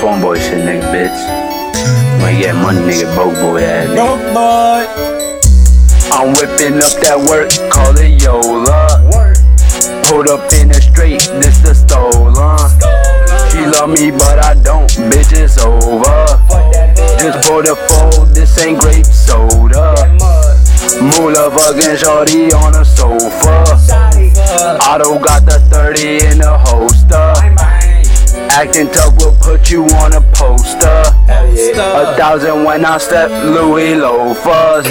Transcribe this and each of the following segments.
boy shit, nigga, bitch. When you get money, nigga, broke boy ass. Nigga. Broke boy. I'm whipping up that work, call it Yola. Hold up in the street, this the stolen. She love me, but I don't, bitch, it's over. Just pour the fold, this ain't grape soda. Moolah fucking shorty on the sofa. Otto got the 30 in the holster. Acting tough will put you on a poster. A thousand when I step Louis loafers.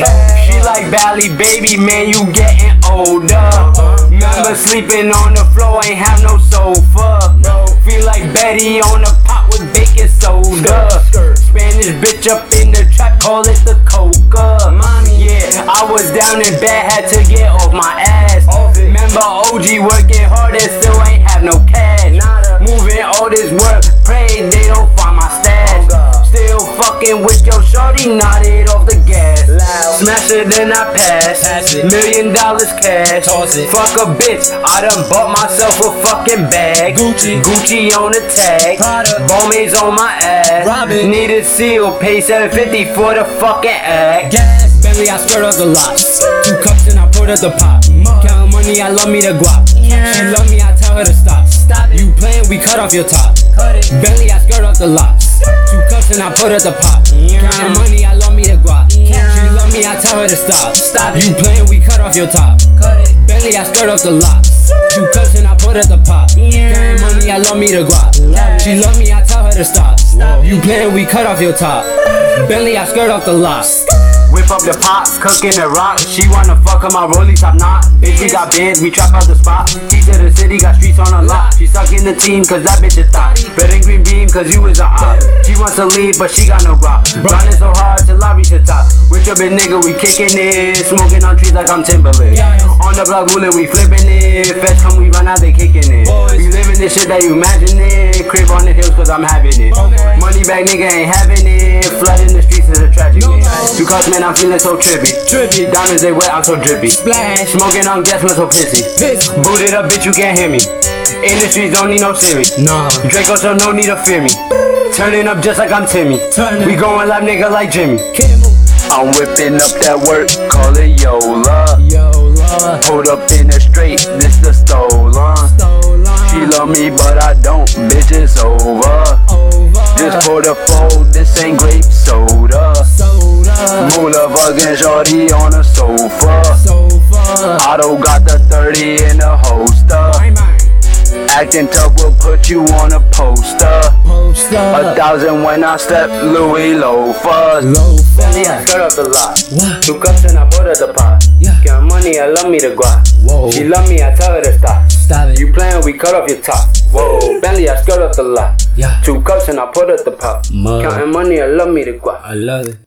She like Valley, baby, man, you getting older. Uh-huh. Remember sleeping on the floor, ain't have no sofa. Feel like Betty on a pot with baking soda. Spanish bitch up in the trap, call it the coca. Yeah, I was down in bed, had to get off my ass. Remember OG working hard and still ain't have no cash. All this work, pray they don't find my stash. Still fucking with your shorty, nodded off the gas. Smash it then I pass. Pass it. Million dollars cash. Toss it. Fuck a bitch, I done bought myself a fucking bag. Gucci. Gucci on the tag. Prada. Balmain's on my ass. Robin. Need a seal, pay 750 for the fucking act. Gas. Bentley, I skirt up the lot. Two cups and I put up the pot. Counting money, I love me to guap. She love me, I tell her to stop. Playing, we cut off your top. Bentley, I skirt off the locks. Two cups and I put up the pot. Counting money, I love me to guap. She love me, I tell her to stop. Stop You playing, we cut off your top. Bentley, I skirt off the locks. Two cups and I put up the pot. Counting money, I love me the guap. She love me, I tell her to stop. You playing, we cut off your top. Bentley, I skirt off the lot. Whip up the pot, cooking the rock. She wanna fuck on my rollie top knot. Bitch, we got bands, we trap out the spot. She to the city, got streets on a lot. She sucking the team, cause that bitch is thought. Red and green beam, cause you was a op. She wants to leave, but she got no rock. Grinding so hard till I reach the top. With your big nigga, we kicking it. Smoking on trees like I'm Timberlake. On the block, ruling, we flipping it. Feds come, we run out, they kicking it. We living this shit that you imagine it. Crib on the hills, cause I'm having it. Money back, nigga ain't having it. Flooding Because man, I'm feeling so trippy. Trippy. Diamonds they wet, I'm so drippy. Splash. Smoking on gas, I'm so pissy. Piss. Booted up, bitch, you can't hear me. In the streets, don't need no Siri. Nah. Draco, so no need to fear me. Turning up just like I'm Timmy. Turning. We going live, nigga, like Jimmy. Camel. I'm whipping up that work, call it Yola. Yola. Hold up in the straight, this the stolen. Stolen. She love me, but I don't, bitch, it's over. Over. Just pour the fold, this ain't grape soda. Soda. Fucking shorty on the sofa. Sofa. Otto got the 30 in the holster. Acting tough will put you on a poster. Poster. A thousand when I step Louis loafers. Low Bentley, I skirt up the lot. What? Two cups and I put her the pot. Yeah. Got money, I love me to guap. Whoa. She love me, I tell her to stop. Stop it. You playing, we cut off your top. Whoa, Bentley, I skirt up the lot. Yeah. Two cups and I put up the pot. Mud. Counting money, I love me to guap. I love it.